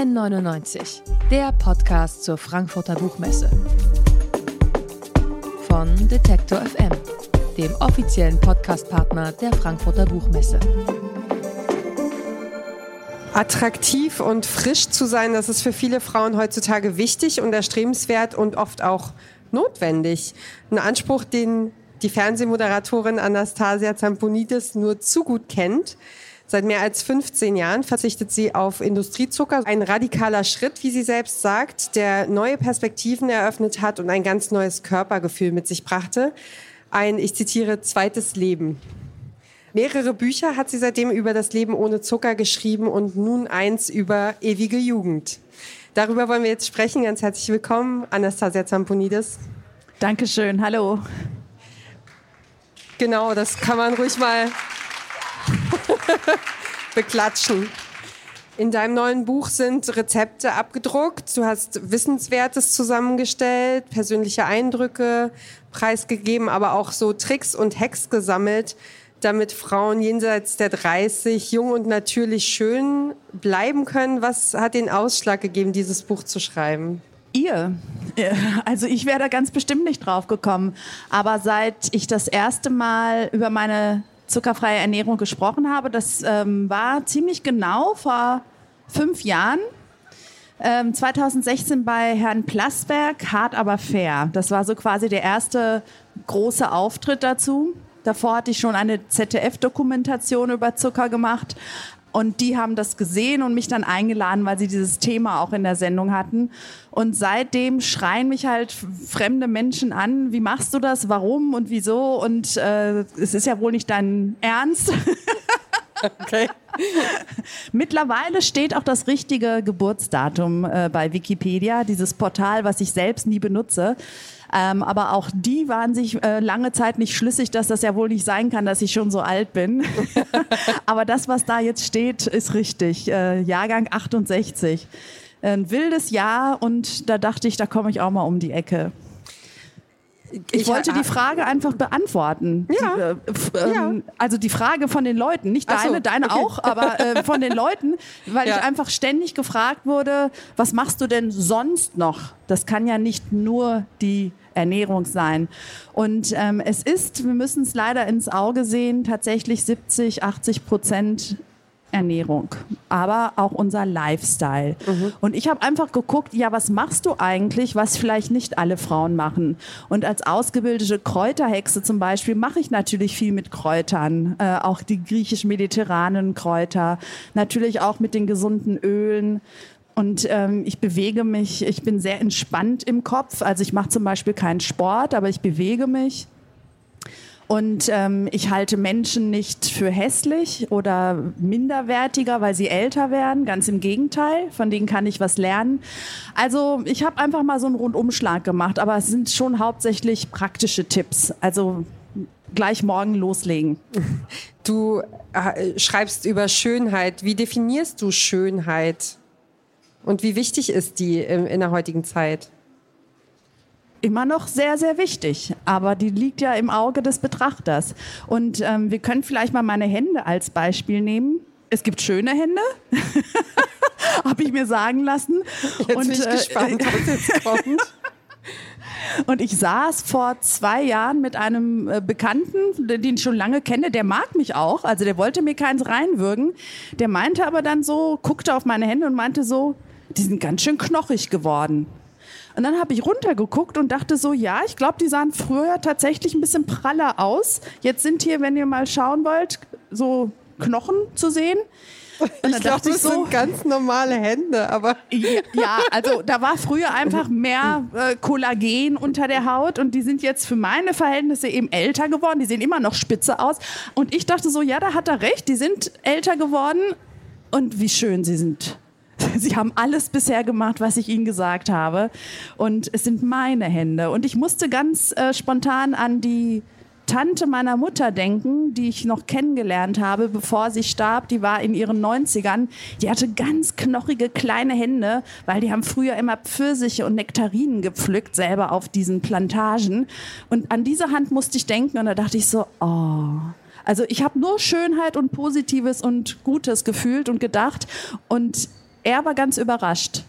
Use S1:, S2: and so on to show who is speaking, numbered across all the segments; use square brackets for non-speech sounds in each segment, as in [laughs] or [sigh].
S1: N99, der Podcast zur Frankfurter Buchmesse. Von Detektor FM, dem offiziellen Podcastpartner der Frankfurter Buchmesse.
S2: Attraktiv und frisch zu sein, das ist für viele Frauen heutzutage wichtig und erstrebenswert und oft auch notwendig. Ein Anspruch, den die Fernsehmoderatorin Anastasia Zamponidis nur zu gut kennt. Seit mehr als 15 Jahren verzichtet sie auf Industriezucker. Ein radikaler Schritt, wie sie selbst sagt, der neue Perspektiven eröffnet hat und ein ganz neues Körpergefühl mit sich brachte. Ein, ich zitiere, zweites Leben. Mehrere Bücher hat sie seitdem über das Leben ohne Zucker geschrieben und nun eins über ewige Jugend. Darüber wollen wir jetzt sprechen. Ganz herzlich willkommen, Anastasia Zamponidis.
S3: Dankeschön, hallo.
S2: Genau, das kann man ruhig mal [laughs] beklatschen. In deinem neuen Buch sind Rezepte abgedruckt. Du hast Wissenswertes zusammengestellt, persönliche Eindrücke preisgegeben, aber auch so Tricks und Hacks gesammelt, damit Frauen jenseits der 30 jung und natürlich schön bleiben können. Was hat den Ausschlag gegeben, dieses Buch zu schreiben?
S3: Ihr. Also ich wäre da ganz bestimmt nicht drauf gekommen. Aber seit ich das erste Mal über meine zuckerfreie Ernährung gesprochen habe, das ähm, war ziemlich genau vor fünf Jahren. Ähm, 2016 bei Herrn Plasberg, hart aber fair. Das war so quasi der erste große Auftritt dazu. Davor hatte ich schon eine ZDF-Dokumentation über Zucker gemacht. Und die haben das gesehen und mich dann eingeladen, weil sie dieses Thema auch in der Sendung hatten. Und seitdem schreien mich halt fremde Menschen an, wie machst du das, warum und wieso? Und äh, es ist ja wohl nicht dein Ernst. [laughs] Okay. Mittlerweile steht auch das richtige Geburtsdatum äh, bei Wikipedia, dieses Portal, was ich selbst nie benutze. Ähm, aber auch die waren sich äh, lange Zeit nicht schlüssig, dass das ja wohl nicht sein kann, dass ich schon so alt bin. [laughs] aber das, was da jetzt steht, ist richtig. Äh, Jahrgang 68. Ein wildes Jahr und da dachte ich, da komme ich auch mal um die Ecke. Ich, ich wollte die Frage einfach beantworten.
S2: Ja.
S3: Die, äh, ja. Ähm, also die Frage von den Leuten, nicht deine, so, deine okay. auch, aber äh, von den Leuten, weil ja. ich einfach ständig gefragt wurde, was machst du denn sonst noch? Das kann ja nicht nur die Ernährung sein. Und ähm, es ist, wir müssen es leider ins Auge sehen, tatsächlich 70, 80 Prozent Ernährung, aber auch unser Lifestyle. Mhm. Und ich habe einfach geguckt, ja, was machst du eigentlich, was vielleicht nicht alle Frauen machen? Und als ausgebildete Kräuterhexe zum Beispiel mache ich natürlich viel mit Kräutern, äh, auch die griechisch-mediterranen Kräuter, natürlich auch mit den gesunden Ölen. Und ähm, ich bewege mich, ich bin sehr entspannt im Kopf. Also ich mache zum Beispiel keinen Sport, aber ich bewege mich. Und ähm, ich halte Menschen nicht für hässlich oder minderwertiger, weil sie älter werden. Ganz im Gegenteil, von denen kann ich was lernen. Also ich habe einfach mal so einen Rundumschlag gemacht, aber es sind schon hauptsächlich praktische Tipps. Also gleich morgen loslegen. [laughs]
S2: Du äh, schreibst über Schönheit. Wie definierst du Schönheit? Und wie wichtig ist die in, in der heutigen Zeit?
S3: Immer noch sehr, sehr wichtig. Aber die liegt ja im Auge des Betrachters. Und ähm, wir können vielleicht mal meine Hände als Beispiel nehmen. Es gibt schöne Hände, [laughs] habe ich mir sagen lassen.
S2: Jetzt und, bin ich äh, gespannt, was jetzt [laughs] kommt.
S3: Und ich saß vor zwei Jahren mit einem äh, Bekannten, den ich schon lange kenne, der mag mich auch, also der wollte mir keins reinwürgen. Der meinte aber dann so, guckte auf meine Hände und meinte so, die sind ganz schön knochig geworden. Und dann habe ich runtergeguckt und dachte so, ja, ich glaube, die sahen früher tatsächlich ein bisschen praller aus. Jetzt sind hier, wenn ihr mal schauen wollt, so Knochen zu sehen.
S2: Und ich glaube, das so, sind ganz normale Hände, aber.
S3: Ja, also da war früher [laughs] einfach mehr äh, Kollagen unter der Haut und die sind jetzt für meine Verhältnisse eben älter geworden. Die sehen immer noch spitze aus. Und ich dachte so, ja, da hat er recht, die sind älter geworden und wie schön sie sind. [laughs] Sie haben alles bisher gemacht, was ich Ihnen gesagt habe. Und es sind meine Hände. Und ich musste ganz äh, spontan an die Tante meiner Mutter denken, die ich noch kennengelernt habe, bevor sie starb. Die war in ihren 90ern. Die hatte ganz knochige kleine Hände, weil die haben früher immer Pfirsiche und Nektarinen gepflückt, selber auf diesen Plantagen. Und an diese Hand musste ich denken und da dachte ich so, oh. Also ich habe nur Schönheit und Positives und Gutes gefühlt und gedacht. Und er war ganz überrascht.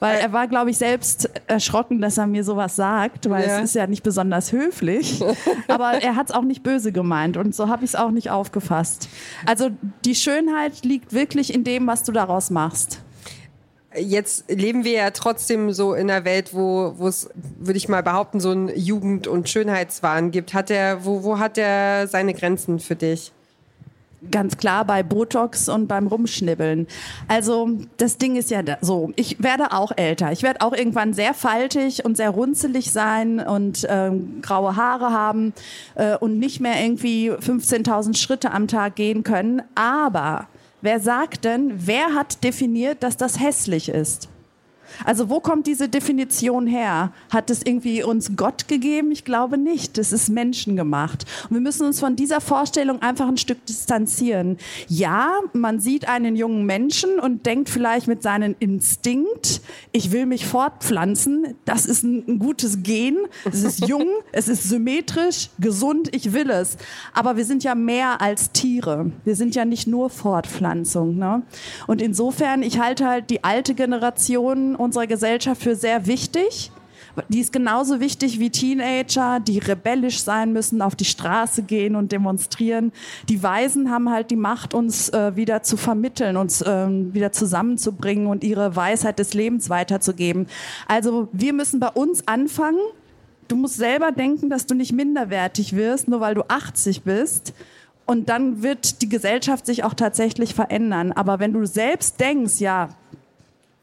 S3: Weil er war, glaube ich, selbst erschrocken, dass er mir sowas sagt, weil ja. es ist ja nicht besonders höflich. [laughs] Aber er hat es auch nicht böse gemeint und so habe ich es auch nicht aufgefasst. Also die Schönheit liegt wirklich in dem, was du daraus machst.
S2: Jetzt leben wir ja trotzdem so in einer Welt, wo es, würde ich mal behaupten, so ein Jugend- und Schönheitswahn gibt. Hat er, wo, wo hat er seine Grenzen für dich?
S3: Ganz klar bei Botox und beim Rumschnibbeln. Also das Ding ist ja so, ich werde auch älter. Ich werde auch irgendwann sehr faltig und sehr runzelig sein und ähm, graue Haare haben äh, und nicht mehr irgendwie 15.000 Schritte am Tag gehen können. Aber wer sagt denn, wer hat definiert, dass das hässlich ist? Also wo kommt diese Definition her? Hat es irgendwie uns Gott gegeben? Ich glaube nicht. Das ist menschengemacht. Und wir müssen uns von dieser Vorstellung einfach ein Stück distanzieren. Ja, man sieht einen jungen Menschen und denkt vielleicht mit seinem Instinkt, ich will mich fortpflanzen. Das ist ein, ein gutes Gen. Es ist jung, [laughs] es ist symmetrisch, gesund, ich will es. Aber wir sind ja mehr als Tiere. Wir sind ja nicht nur Fortpflanzung. Ne? Und insofern, ich halte halt die alte Generation unserer Gesellschaft für sehr wichtig. Die ist genauso wichtig wie Teenager, die rebellisch sein müssen, auf die Straße gehen und demonstrieren. Die Weisen haben halt die Macht, uns äh, wieder zu vermitteln, uns ähm, wieder zusammenzubringen und ihre Weisheit des Lebens weiterzugeben. Also wir müssen bei uns anfangen. Du musst selber denken, dass du nicht minderwertig wirst, nur weil du 80 bist. Und dann wird die Gesellschaft sich auch tatsächlich verändern. Aber wenn du selbst denkst, ja,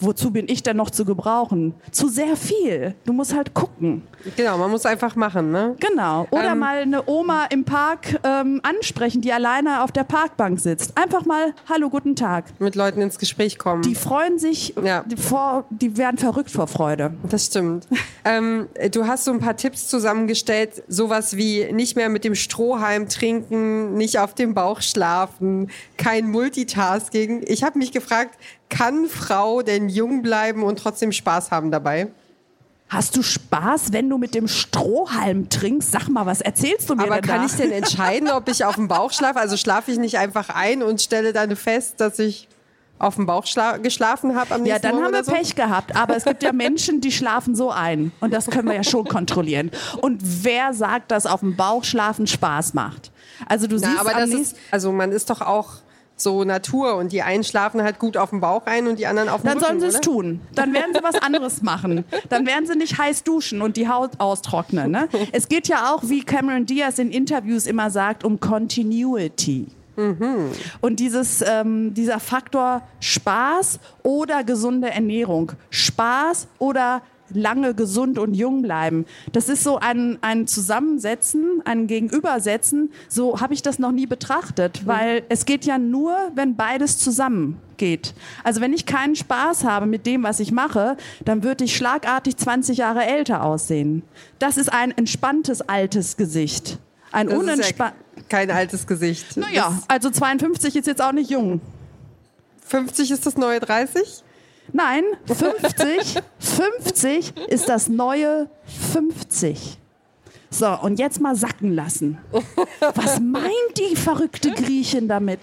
S3: wozu bin ich denn noch zu gebrauchen? Zu sehr viel. Du musst halt gucken.
S2: Genau, man muss einfach machen, ne?
S3: Genau. Oder ähm, mal eine Oma im Park ähm, ansprechen, die alleine auf der Parkbank sitzt. Einfach mal, hallo, guten Tag.
S2: Mit Leuten ins Gespräch kommen.
S3: Die freuen sich, ja. die, vor, die werden verrückt vor Freude.
S2: Das stimmt. [laughs] ähm, du hast so ein paar Tipps zusammengestellt, sowas wie nicht mehr mit dem Strohhalm trinken, nicht auf dem Bauch schlafen, kein Multitasking. Ich habe mich gefragt, kann Frau denn jung bleiben und trotzdem Spaß haben dabei?
S3: Hast du Spaß, wenn du mit dem Strohhalm trinkst? Sag mal, was erzählst du mir
S2: Aber kann
S3: da?
S2: ich denn entscheiden, ob ich auf dem Bauch schlafe? Also schlafe ich nicht einfach ein und stelle dann fest, dass ich auf dem Bauch geschlafen habe am nächsten
S3: Ja, dann
S2: Morgen
S3: haben wir
S2: so?
S3: Pech gehabt. Aber es gibt ja Menschen, die schlafen so ein. Und das können wir ja schon kontrollieren. Und wer sagt, dass auf dem Bauch schlafen Spaß macht? Also du
S2: Na,
S3: siehst
S2: aber das ist, also man ist doch auch so Natur und die einen schlafen halt gut auf dem Bauch ein und die anderen auf dem
S3: Dann
S2: Rücken,
S3: sollen sie es tun. Dann werden sie was anderes machen. Dann werden sie nicht heiß duschen und die Haut austrocknen. Ne? Es geht ja auch, wie Cameron Diaz in Interviews immer sagt, um Continuity. Und dieses, ähm, dieser Faktor Spaß oder gesunde Ernährung, Spaß oder lange gesund und jung bleiben. Das ist so ein, ein Zusammensetzen, ein Gegenübersetzen. So habe ich das noch nie betrachtet, weil es geht ja nur, wenn beides zusammengeht. Also wenn ich keinen Spaß habe mit dem, was ich mache, dann würde ich schlagartig 20 Jahre älter aussehen. Das ist ein entspanntes altes Gesicht. Ein
S2: Das ist ja
S3: unentspannt.
S2: kein altes Gesicht.
S3: Naja, also 52 ist jetzt auch nicht jung.
S2: 50 ist das neue 30?
S3: Nein, 50, 50 ist das neue 50. So, und jetzt mal sacken lassen. Was meint die verrückte Griechin damit?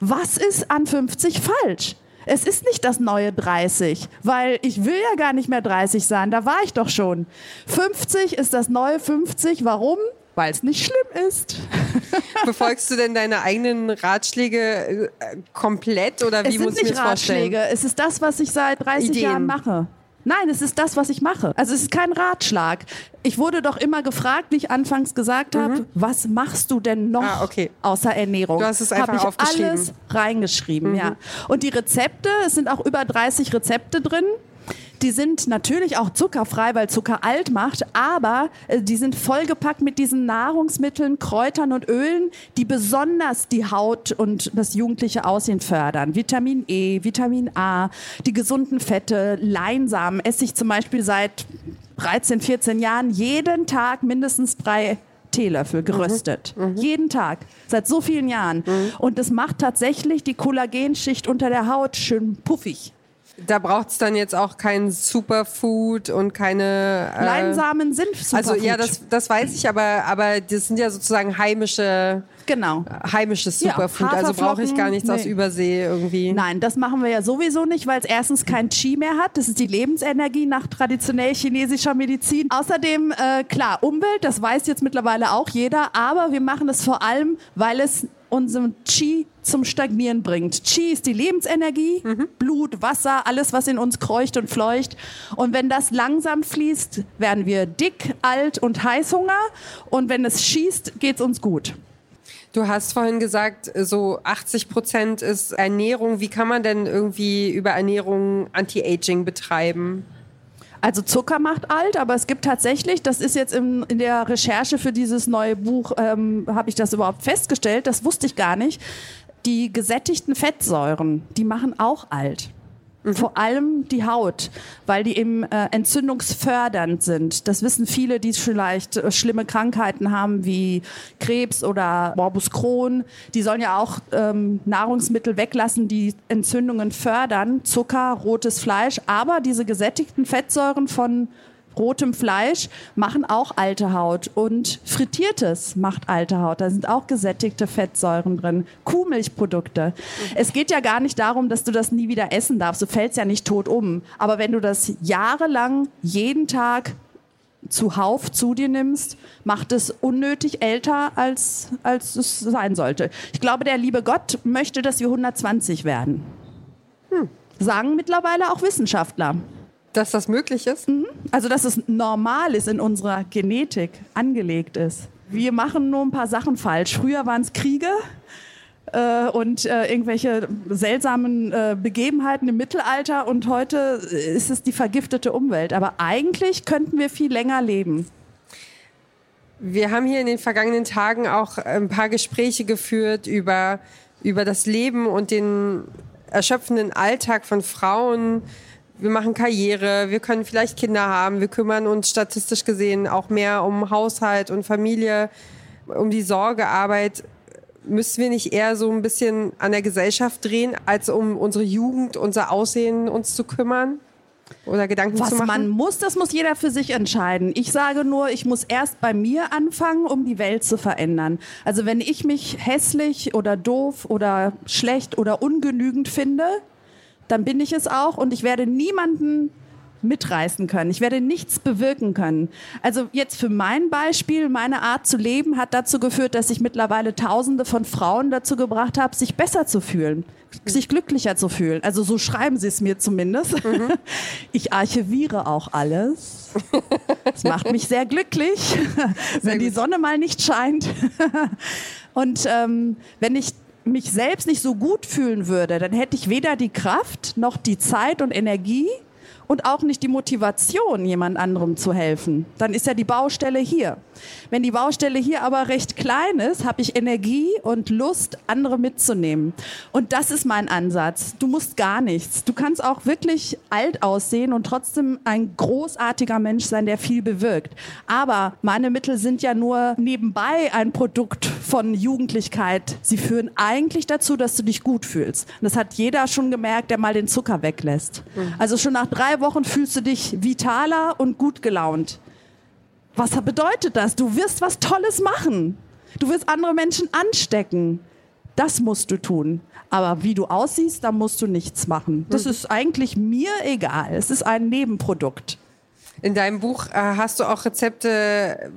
S3: Was ist an 50 falsch? Es ist nicht das neue 30, weil ich will ja gar nicht mehr 30 sein, da war ich doch schon. 50 ist das neue 50, warum? Weil es nicht schlimm ist. [laughs]
S2: Befolgst du denn deine eigenen Ratschläge äh, komplett oder wie
S3: es
S2: muss ich mir das vorstellen?
S3: Ratschläge, es ist das, was ich seit 30
S2: Ideen.
S3: Jahren mache. Nein, es ist das, was ich mache. Also es ist kein Ratschlag. Ich wurde doch immer gefragt, wie ich anfangs gesagt habe, was machst du denn noch
S2: Mhm. Ah, okay.
S3: außer Ernährung?
S2: Du hast es einfach
S3: Hab ich
S2: aufgeschrieben. Mhm.
S3: alles reingeschrieben, ja. Und die Rezepte, es sind auch über 30 Rezepte drin. Die sind natürlich auch zuckerfrei, weil Zucker alt macht, aber äh, die sind vollgepackt mit diesen Nahrungsmitteln, Kräutern und Ölen, die besonders die Haut und das jugendliche Aussehen fördern. Vitamin E, Vitamin A, die gesunden Fette, Leinsamen esse ich zum Beispiel seit 13, 14 Jahren jeden Tag mindestens drei Teelöffel geröstet. Jeden Tag. Seit so vielen Jahren. Und das macht tatsächlich die Kollagenschicht unter der Haut schön puffig.
S2: Da braucht es dann jetzt auch kein Superfood und keine.
S3: Äh, Leinsamen sind
S2: Superfood. Also ja, das, das weiß ich, aber, aber das sind ja sozusagen heimische.
S3: Genau.
S2: Heimisches Superfood. Ja, also brauche ich gar nichts nee. aus Übersee irgendwie.
S3: Nein, das machen wir ja sowieso nicht, weil es erstens kein Qi mehr hat. Das ist die Lebensenergie nach traditionell chinesischer Medizin. Außerdem, äh, klar, Umwelt, das weiß jetzt mittlerweile auch jeder, aber wir machen es vor allem, weil es unseren Qi zum Stagnieren bringt. Qi ist die Lebensenergie, mhm. Blut, Wasser, alles, was in uns kreucht und fleucht. Und wenn das langsam fließt, werden wir dick, alt und Heißhunger. Und wenn es schießt, geht es uns gut.
S2: Du hast vorhin gesagt, so 80 Prozent ist Ernährung. Wie kann man denn irgendwie über Ernährung Anti-Aging betreiben?
S3: Also Zucker macht alt, aber es gibt tatsächlich, das ist jetzt in, in der Recherche für dieses neue Buch, ähm, habe ich das überhaupt festgestellt, das wusste ich gar nicht. Die gesättigten Fettsäuren, die machen auch alt. Mhm. Vor allem die Haut, weil die eben äh, entzündungsfördernd sind. Das wissen viele, die vielleicht äh, schlimme Krankheiten haben wie Krebs oder Morbus Crohn. Die sollen ja auch ähm, Nahrungsmittel weglassen, die Entzündungen fördern. Zucker, rotes Fleisch, aber diese gesättigten Fettsäuren von rotem Fleisch machen auch alte Haut und frittiertes macht alte Haut. Da sind auch gesättigte Fettsäuren drin. Kuhmilchprodukte. Es geht ja gar nicht darum, dass du das nie wieder essen darfst. Du fällst ja nicht tot um. Aber wenn du das jahrelang jeden Tag zuhauf zu dir nimmst, macht es unnötig älter, als, als es sein sollte. Ich glaube, der liebe Gott möchte, dass wir 120 werden. Hm. Sagen mittlerweile auch Wissenschaftler.
S2: Dass das möglich ist? Mhm.
S3: Also, dass es normal ist, in unserer Genetik angelegt ist. Wir machen nur ein paar Sachen falsch. Früher waren es Kriege äh, und äh, irgendwelche seltsamen äh, Begebenheiten im Mittelalter und heute ist es die vergiftete Umwelt. Aber eigentlich könnten wir viel länger leben.
S2: Wir haben hier in den vergangenen Tagen auch ein paar Gespräche geführt über, über das Leben und den erschöpfenden Alltag von Frauen wir machen Karriere, wir können vielleicht Kinder haben, wir kümmern uns statistisch gesehen auch mehr um Haushalt und Familie, um die Sorgearbeit. Müssen wir nicht eher so ein bisschen an der Gesellschaft drehen, als um unsere Jugend, unser Aussehen uns zu kümmern? Oder Gedanken
S3: Was
S2: zu machen?
S3: Was man muss, das muss jeder für sich entscheiden. Ich sage nur, ich muss erst bei mir anfangen, um die Welt zu verändern. Also wenn ich mich hässlich oder doof oder schlecht oder ungenügend finde, dann bin ich es auch und ich werde niemanden mitreißen können. Ich werde nichts bewirken können. Also jetzt für mein Beispiel, meine Art zu leben hat dazu geführt, dass ich mittlerweile Tausende von Frauen dazu gebracht habe, sich besser zu fühlen, sich glücklicher zu fühlen. Also so schreiben sie es mir zumindest. Mhm. Ich archiviere auch alles. Das macht mich sehr glücklich, [laughs] sehr wenn die Sonne mal nicht scheint. Und ähm, wenn ich mich selbst nicht so gut fühlen würde, dann hätte ich weder die Kraft noch die Zeit und Energie, und auch nicht die Motivation, jemand anderem zu helfen, dann ist ja die Baustelle hier. Wenn die Baustelle hier aber recht klein ist, habe ich Energie und Lust, andere mitzunehmen. Und das ist mein Ansatz. Du musst gar nichts. Du kannst auch wirklich alt aussehen und trotzdem ein großartiger Mensch sein, der viel bewirkt. Aber meine Mittel sind ja nur nebenbei ein Produkt von Jugendlichkeit. Sie führen eigentlich dazu, dass du dich gut fühlst. Und das hat jeder schon gemerkt, der mal den Zucker weglässt. Mhm. Also schon nach drei Wochen fühlst du dich vitaler und gut gelaunt. Was bedeutet das? Du wirst was Tolles machen. Du wirst andere Menschen anstecken. Das musst du tun. Aber wie du aussiehst, da musst du nichts machen. Das mhm. ist eigentlich mir egal. Es ist ein Nebenprodukt.
S2: In deinem Buch äh, hast du auch Rezepte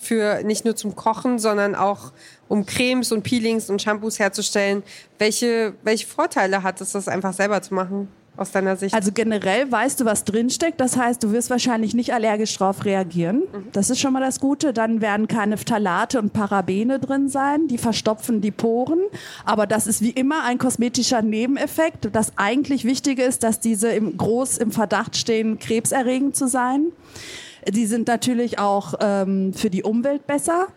S2: für nicht nur zum Kochen, sondern auch um Cremes und Peelings und Shampoos herzustellen. Welche, welche Vorteile hat es, das einfach selber zu machen? Aus deiner Sicht?
S3: Also generell weißt du, was drinsteckt. Das heißt, du wirst wahrscheinlich nicht allergisch darauf reagieren. Mhm. Das ist schon mal das Gute. Dann werden keine Phthalate und Parabene drin sein. Die verstopfen die Poren. Aber das ist wie immer ein kosmetischer Nebeneffekt. Das eigentlich Wichtige ist, dass diese im, groß im Verdacht stehen, krebserregend zu sein. Die sind natürlich auch ähm, für die Umwelt besser.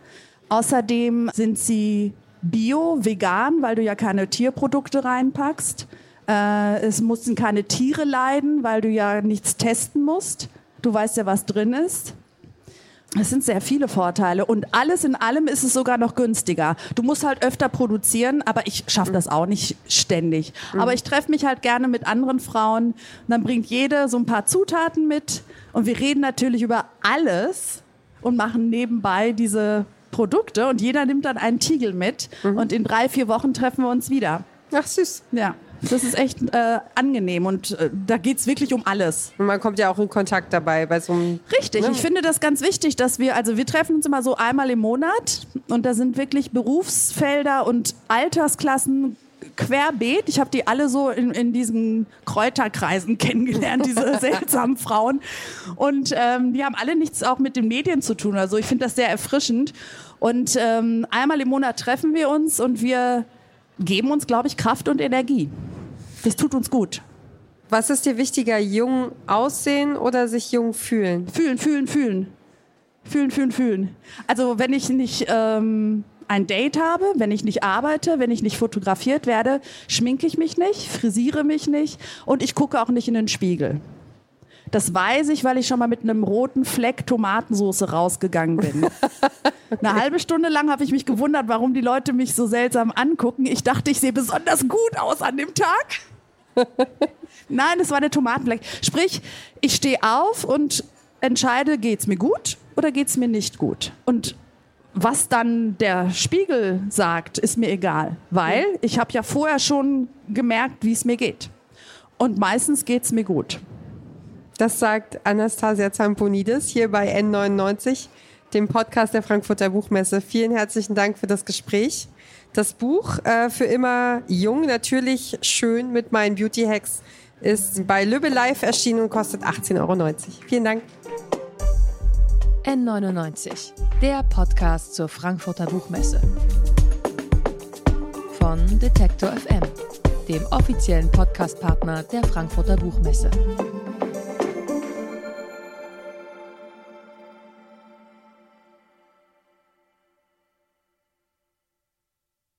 S3: Außerdem sind sie bio, vegan, weil du ja keine Tierprodukte reinpackst. Äh, es mussten keine Tiere leiden, weil du ja nichts testen musst. Du weißt ja, was drin ist. Es sind sehr viele Vorteile und alles in allem ist es sogar noch günstiger. Du musst halt öfter produzieren, aber ich schaffe das auch nicht ständig. Mhm. Aber ich treffe mich halt gerne mit anderen Frauen und dann bringt jede so ein paar Zutaten mit und wir reden natürlich über alles und machen nebenbei diese Produkte und jeder nimmt dann einen Tiegel mit mhm. und in drei, vier Wochen treffen wir uns wieder.
S2: Ach süß.
S3: Ja. Das ist echt äh, angenehm und äh, da geht es wirklich um alles.
S2: Und man kommt ja auch in Kontakt dabei bei so einem.
S3: Richtig, ne? ich finde das ganz wichtig, dass wir, also wir treffen uns immer so einmal im Monat und da sind wirklich Berufsfelder und Altersklassen querbeet. Ich habe die alle so in, in diesen Kräuterkreisen [laughs] kennengelernt, diese [laughs] seltsamen Frauen. Und ähm, die haben alle nichts auch mit den Medien zu tun. Also ich finde das sehr erfrischend. Und ähm, einmal im Monat treffen wir uns und wir geben uns, glaube ich, Kraft und Energie. Das tut uns gut.
S2: Was ist dir wichtiger, jung aussehen oder sich jung fühlen?
S3: Fühlen, fühlen, fühlen. Fühlen, fühlen, fühlen. Also wenn ich nicht ähm, ein Date habe, wenn ich nicht arbeite, wenn ich nicht fotografiert werde, schminke ich mich nicht, frisiere mich nicht und ich gucke auch nicht in den Spiegel. Das weiß ich, weil ich schon mal mit einem roten Fleck Tomatensauce rausgegangen bin. [laughs] Eine halbe Stunde lang habe ich mich gewundert, warum die Leute mich so seltsam angucken. Ich dachte, ich sehe besonders gut aus an dem Tag. [laughs] Nein, es war der Tomatenfleck. Sprich, ich stehe auf und entscheide, geht es mir gut oder geht es mir nicht gut. Und was dann der Spiegel sagt, ist mir egal, weil ich habe ja vorher schon gemerkt, wie es mir geht. Und meistens geht es mir gut.
S2: Das sagt Anastasia Zamponidis hier bei N99, dem Podcast der Frankfurter Buchmesse. Vielen herzlichen Dank für das Gespräch. Das Buch äh, für immer jung, natürlich schön mit meinen Beauty Hacks ist bei Lübbe Live erschienen und kostet 18,90 Euro. Vielen Dank.
S1: N99, der Podcast zur Frankfurter Buchmesse. Von Detektor FM, dem offiziellen Podcastpartner der Frankfurter Buchmesse.